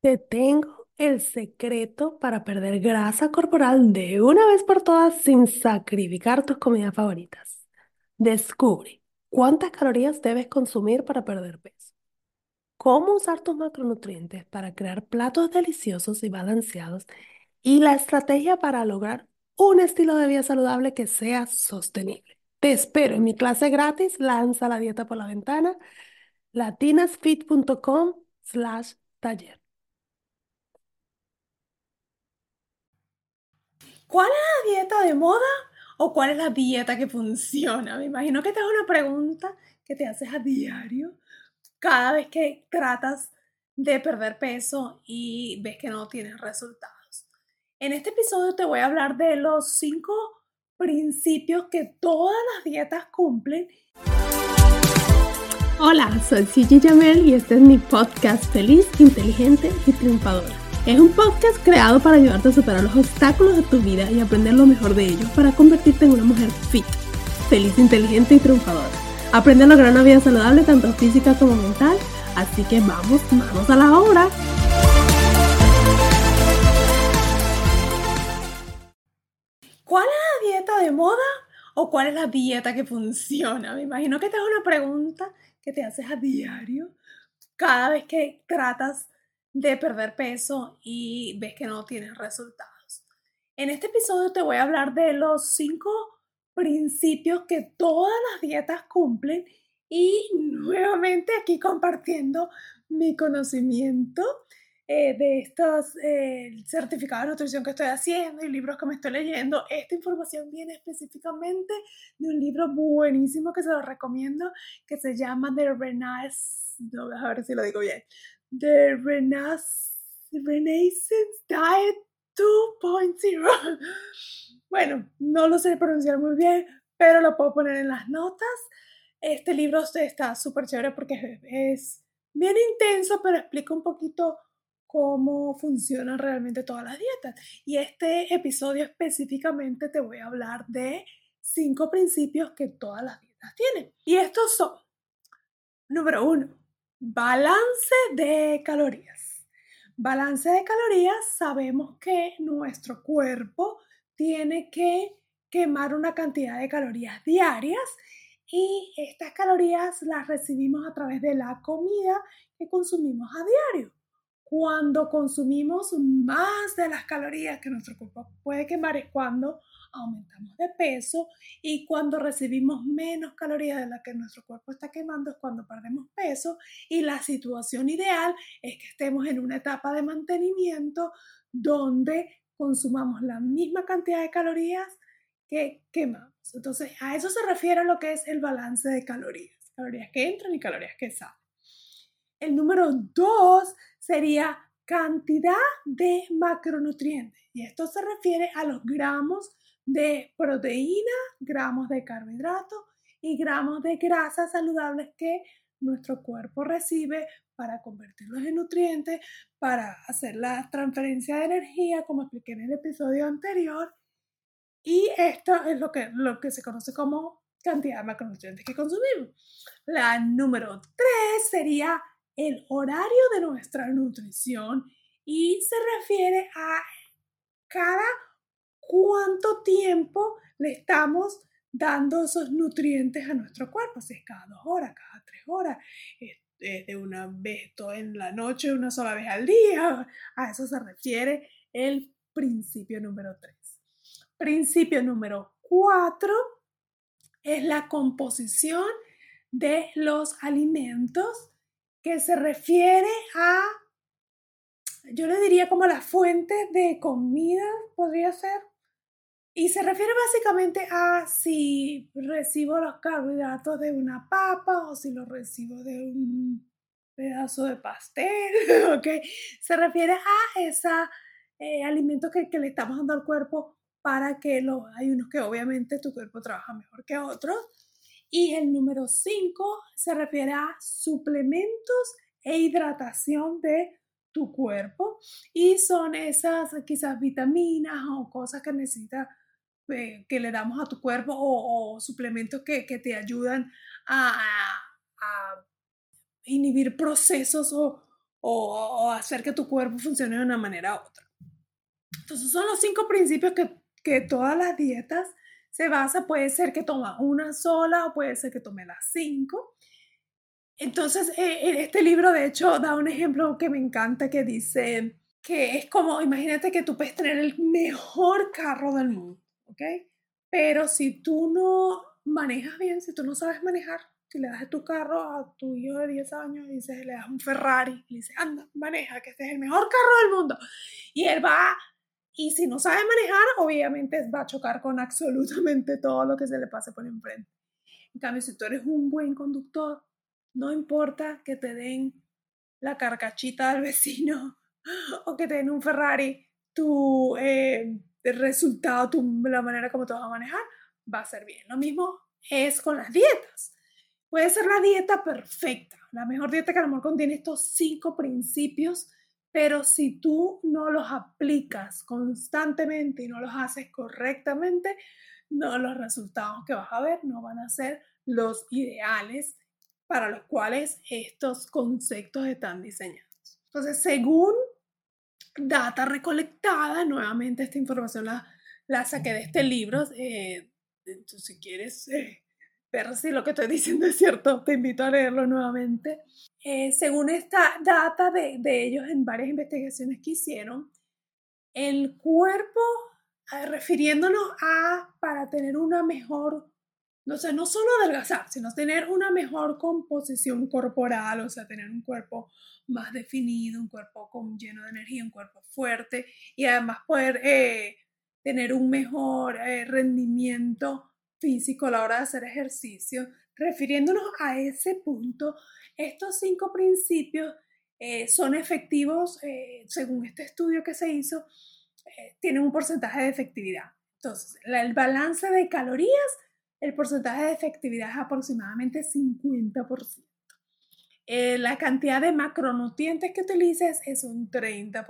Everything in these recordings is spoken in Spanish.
Te tengo el secreto para perder grasa corporal de una vez por todas sin sacrificar tus comidas favoritas. Descubre cuántas calorías debes consumir para perder peso, cómo usar tus macronutrientes para crear platos deliciosos y balanceados y la estrategia para lograr un estilo de vida saludable que sea sostenible. Te espero en mi clase gratis, lanza la dieta por la ventana, latinasfit.com slash taller. ¿Cuál es la dieta de moda o cuál es la dieta que funciona? Me imagino que esta es una pregunta que te haces a diario cada vez que tratas de perder peso y ves que no tienes resultados. En este episodio te voy a hablar de los cinco principios que todas las dietas cumplen. Hola, soy Gigi Jamel y este es mi podcast Feliz, Inteligente y Triunfadora. Es un podcast creado para ayudarte a superar los obstáculos de tu vida y aprender lo mejor de ellos para convertirte en una mujer fit, feliz, inteligente y triunfadora. Aprende a lograr una vida saludable tanto física como mental, así que vamos, vamos a la obra. ¿Cuál es la dieta de moda o cuál es la dieta que funciona? Me imagino que esta es una pregunta que te haces a diario cada vez que tratas de perder peso y ves que no tienes resultados. En este episodio te voy a hablar de los cinco principios que todas las dietas cumplen y nuevamente aquí compartiendo mi conocimiento eh, de estos eh, certificados de nutrición que estoy haciendo y libros que me estoy leyendo. Esta información viene específicamente de un libro buenísimo que se lo recomiendo que se llama The Renaissance, no, a ver si lo digo bien, The Renaissance Diet 2.0. Bueno, no lo sé pronunciar muy bien, pero lo puedo poner en las notas. Este libro está súper chévere porque es bien intenso, pero explica un poquito cómo funcionan realmente todas las dietas. Y este episodio específicamente te voy a hablar de cinco principios que todas las dietas tienen. Y estos son, número uno, Balance de calorías. Balance de calorías, sabemos que nuestro cuerpo tiene que quemar una cantidad de calorías diarias y estas calorías las recibimos a través de la comida que consumimos a diario. Cuando consumimos más de las calorías que nuestro cuerpo puede quemar es cuando aumentamos de peso y cuando recibimos menos calorías de las que nuestro cuerpo está quemando es cuando perdemos peso y la situación ideal es que estemos en una etapa de mantenimiento donde consumamos la misma cantidad de calorías que quemamos. Entonces, a eso se refiere lo que es el balance de calorías, calorías que entran y calorías que salen. El número dos sería cantidad de macronutrientes y esto se refiere a los gramos de proteína, gramos de carbohidratos y gramos de grasas saludables que nuestro cuerpo recibe para convertirlos en nutrientes, para hacer la transferencia de energía, como expliqué en el episodio anterior. Y esto es lo que, lo que se conoce como cantidad de macronutrientes que consumimos. La número tres sería el horario de nuestra nutrición y se refiere a cada cuánto tiempo le estamos dando esos nutrientes a nuestro cuerpo, si es cada dos horas, cada tres horas, de una vez en la noche, una sola vez al día. A eso se refiere el principio número tres. Principio número cuatro es la composición de los alimentos que se refiere a, yo le diría como la fuente de comida, podría ser, y se refiere básicamente a si recibo los carbohidratos de una papa o si los recibo de un pedazo de pastel, ¿ok? Se refiere a ese eh, alimento que, que, le estamos dando al cuerpo para que lo, hay unos que obviamente tu cuerpo trabaja mejor que otros. Y el número 5 se refiere a suplementos e hidratación de tu cuerpo y son esas quizás vitaminas o cosas que necesitas eh, que le damos a tu cuerpo o, suplementos que, que, te ayudan a, a, inhibir procesos o, o, hacer que tu cuerpo funcione de una manera u otra. Entonces son los cinco principios que, que todas las dietas se basa. Puede ser que toma una sola o puede ser que tome las cinco. Entonces, eh, este libro, de hecho, da un ejemplo que me encanta que dice que es como, imagínate que tú puedes tener el mejor carro del mundo, ¿ok? Pero si tú no manejas bien, si tú no sabes manejar, si le das tu carro a tu hijo de 10 años y dices, le das un Ferrari, le dices, anda, maneja, que este es el mejor carro del mundo. Y él va, y si no sabe manejar, obviamente va a chocar con absolutamente todo lo que se le pase por enfrente. En cambio, si tú eres un buen conductor, no importa que te den la carcachita del vecino o que te den un Ferrari, tu eh, resultado, tu, la manera como te vas a manejar, va a ser bien. Lo mismo es con las dietas. Puede ser la dieta perfecta, la mejor dieta que a lo contiene estos cinco principios, pero si tú no los aplicas constantemente y no los haces correctamente, no los resultados que vas a ver no van a ser los ideales para los cuales estos conceptos están diseñados. Entonces, según data recolectada, nuevamente esta información la, saqué de este libro, eh, entonces si quieres eh, ver si lo que estoy diciendo es cierto, te invito a leerlo nuevamente. Eh, según esta data de, de, ellos en varias investigaciones que hicieron, el cuerpo, eh, refiriéndonos a para tener una mejor, no sé, no solo adelgazar, sino tener una mejor composición corporal, o sea, tener un cuerpo más definido, un cuerpo con, lleno de energía, un cuerpo fuerte y además poder eh, tener un mejor rendimiento físico a la hora de hacer ejercicio, refiriéndonos a ese punto, estos cinco principios eh, son efectivos, eh, según este estudio que se hizo, eh, tienen un porcentaje de efectividad. Entonces, el balance de calorías, el porcentaje de efectividad es aproximadamente 50%. la cantidad de macronutrientes que utilices es un 30%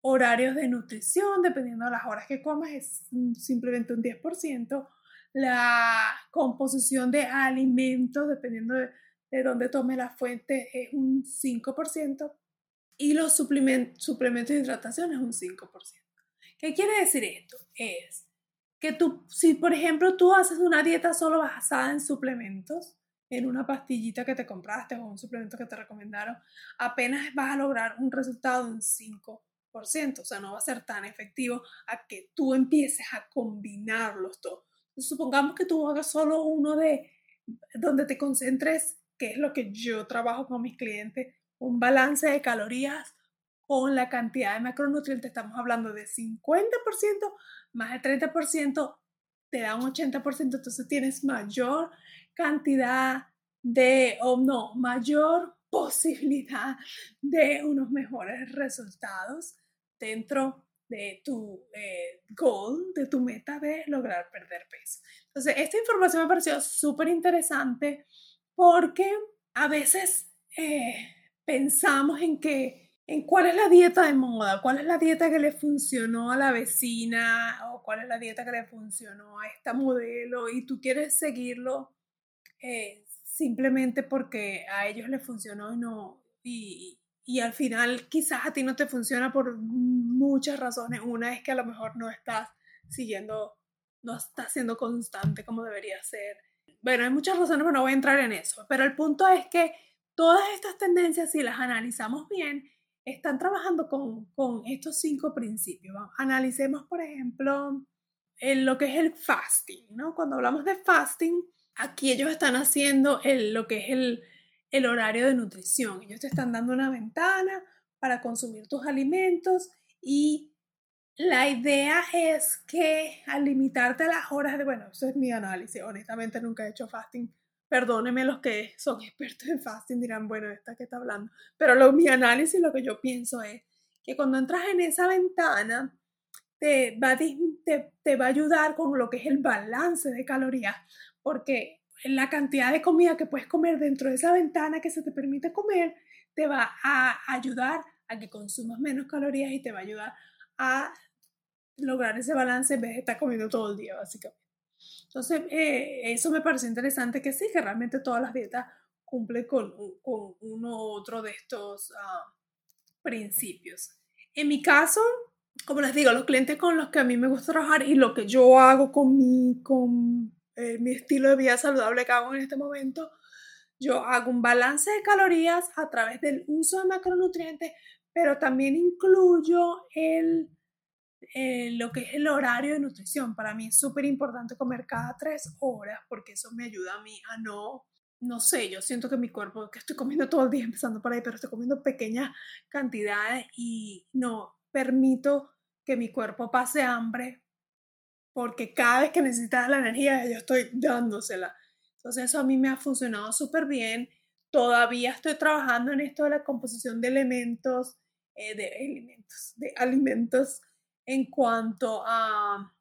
horarios de nutrición, dependiendo de las horas que comas, es simplemente un 10% la composición de alimentos, dependiendo de, de dónde tome la fuente, es un 5%. Y los suplementos, suplementos de hidratación es un 5%. ¿Qué quiere decir esto? Es que tú, si por ejemplo tú haces una dieta solo basada en suplementos, en una pastillita que te compraste o un suplemento que te recomendaron, apenas vas a lograr un resultado de un 5%. O sea, no va a ser tan efectivo a que tú empieces a combinarlos todos. Supongamos que tú hagas solo uno de donde te concentres, que es lo que yo trabajo con mis clientes, un balance de calorías con la cantidad de macronutrientes. Estamos hablando de 50% más el 30%, te da un 80%, entonces tienes mayor cantidad de, o no, mayor posibilidad de unos mejores resultados dentro de tu eh, goal, de tu meta de lograr perder peso. Entonces, esta información me pareció súper interesante porque a veces eh, pensamos en que en cuál es la dieta de moda, cuál es la dieta que le funcionó a la vecina o cuál es la dieta que le funcionó a esta modelo y tú quieres seguirlo eh, simplemente porque a ellos les funcionó y no y, y al final quizás a ti no te funciona por muchas razones. Una es que a lo mejor no estás siguiendo, no estás siendo constante como debería ser. Bueno, hay muchas razones, pero no voy a entrar en eso. Pero el punto es que todas estas tendencias, si las analizamos bien, están trabajando con, con estos cinco principios. Analicemos, por ejemplo, en lo que es el fasting, ¿no? Cuando hablamos de fasting, aquí ellos están haciendo el, lo que es el, el horario de nutrición. Ellos te están dando una ventana para consumir tus alimentos y la idea es que al limitarte las horas de, bueno, eso es mi análisis, honestamente nunca he hecho fasting. Perdónenme los que son expertos en fasting, dirán, bueno, esta que está hablando. Pero lo, mi análisis, lo que yo pienso es que cuando entras en esa ventana, te va, te, te va a ayudar con lo que es el balance de calorías, porque la cantidad de comida que puedes comer dentro de esa ventana que se te permite comer te va a ayudar a que consumas menos calorías y te va a ayudar a lograr ese balance en vez de estar comiendo todo el día, básicamente. Entonces, eh, eso me parece interesante que sí, que realmente todas las dietas cumple con, con uno u otro de estos ah, principios. En mi caso, como les digo, los clientes con los que a mí me gusta trabajar y lo que yo hago con mi, con, eh, mi estilo de vida saludable que hago en este momento, yo hago un balance de calorías a través del uso de macronutrientes, pero también incluyo el, eh, lo que es el horario de nutrición. Para mí es súper importante comer cada tres horas porque eso me ayuda a mí a no, no sé, yo siento que mi cuerpo, que estoy comiendo todo el día empezando por ahí, pero estoy comiendo pequeñas cantidades y no permito que mi cuerpo pase hambre porque cada vez que necesita la energía yo estoy dándosela. Entonces eso a mí me ha funcionado súper bien. Todavía estoy trabajando en esto de la composición de elementos, eh, de elementos, de alimentos en cuanto a,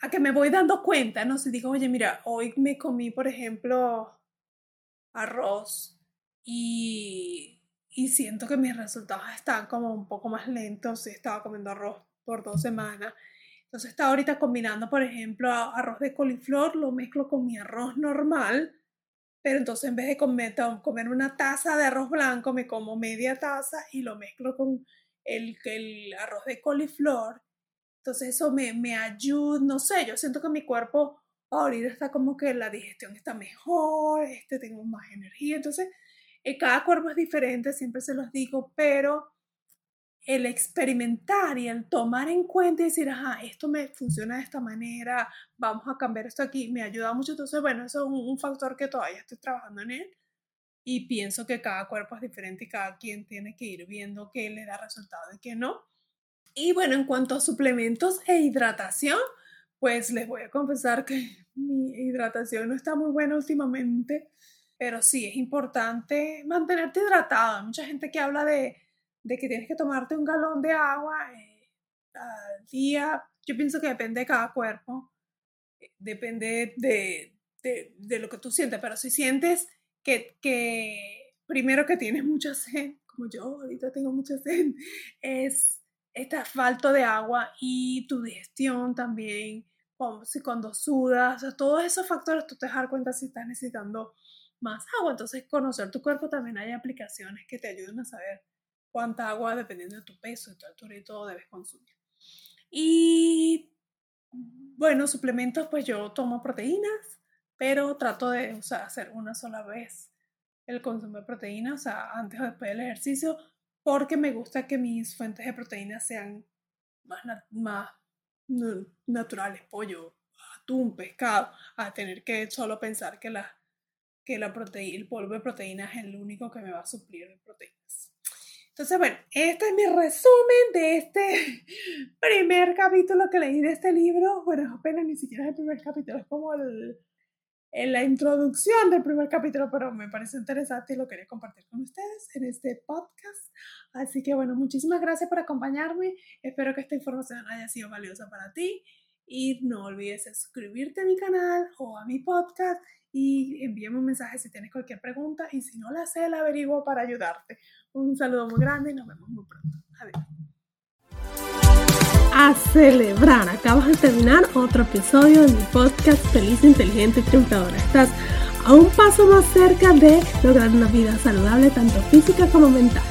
a que me voy dando cuenta, ¿no? Si digo, oye, mira, hoy me comí, por ejemplo, arroz y, y siento que mis resultados están como un poco más lentos estaba comiendo arroz por dos semanas. Entonces estaba ahorita combinando, por ejemplo, arroz de coliflor, lo mezclo con mi arroz normal, pero entonces en vez de comer, comer una taza de arroz blanco, me como media taza y lo mezclo con el, el arroz de coliflor. Entonces eso me, me ayuda, no sé, yo siento que mi cuerpo ahorita está como que la digestión está mejor, este, tengo más energía. Entonces, eh, cada cuerpo es diferente, siempre se los digo, pero el experimentar y el tomar en cuenta y decir, ajá, esto me funciona de esta manera, vamos a cambiar esto aquí, me ayuda mucho. Entonces, bueno, eso es un, un factor que todavía estoy trabajando en él y pienso que cada cuerpo es diferente y cada quien tiene que ir viendo qué le da resultado y qué no. Y bueno, en cuanto a suplementos e hidratación, pues les voy a confesar que mi hidratación no está muy buena últimamente, pero sí es importante mantenerte hidratado. Hay mucha gente que habla de, de que tienes que tomarte un galón de agua eh, al día. Yo pienso que depende de cada cuerpo, eh, depende de, de, de lo que tú sientes, pero si sientes que, primero que tienes mucha sed, como yo ahorita tengo mucha sed, es esta falta de agua y tu digestión también, si cuando sudas, todos esos factores tú te das cuenta si estás necesitando más agua. Entonces, conocer tu cuerpo también hay aplicaciones que te ayudan a saber cuánta agua, dependiendo de tu peso, de tu altura y todo, debes consumir. Y bueno, suplementos, pues yo tomo proteínas, pero trato de hacer una sola vez el consumo de proteínas, o sea, antes o después del ejercicio, porque me gusta que mis fuentes de proteínas sean más, más naturales, pollo, atún, pescado, a tener que solo pensar que, la, que la proteína, el polvo de proteínas es el único que me va a suplir proteínas. Entonces, bueno, este es mi resumen de este primer capítulo que leí de este libro. Bueno, apenas ni siquiera es el primer capítulo, es como el en la introducción del primer capítulo, pero me parece interesante y lo quería compartir con ustedes en este podcast. Así que bueno, muchísimas gracias por acompañarme. Espero que esta información haya sido valiosa para ti. Y no olvides suscribirte a mi canal o a mi podcast y envíame un mensaje si tienes cualquier pregunta y si no la sé, la averiguo para ayudarte. Un saludo muy grande y nos vemos muy pronto. Adiós a celebrar. Acabas de terminar otro episodio de mi podcast Feliz, Inteligente y Triunfadora. Estás a un paso más cerca de lograr una vida saludable, tanto física como mental.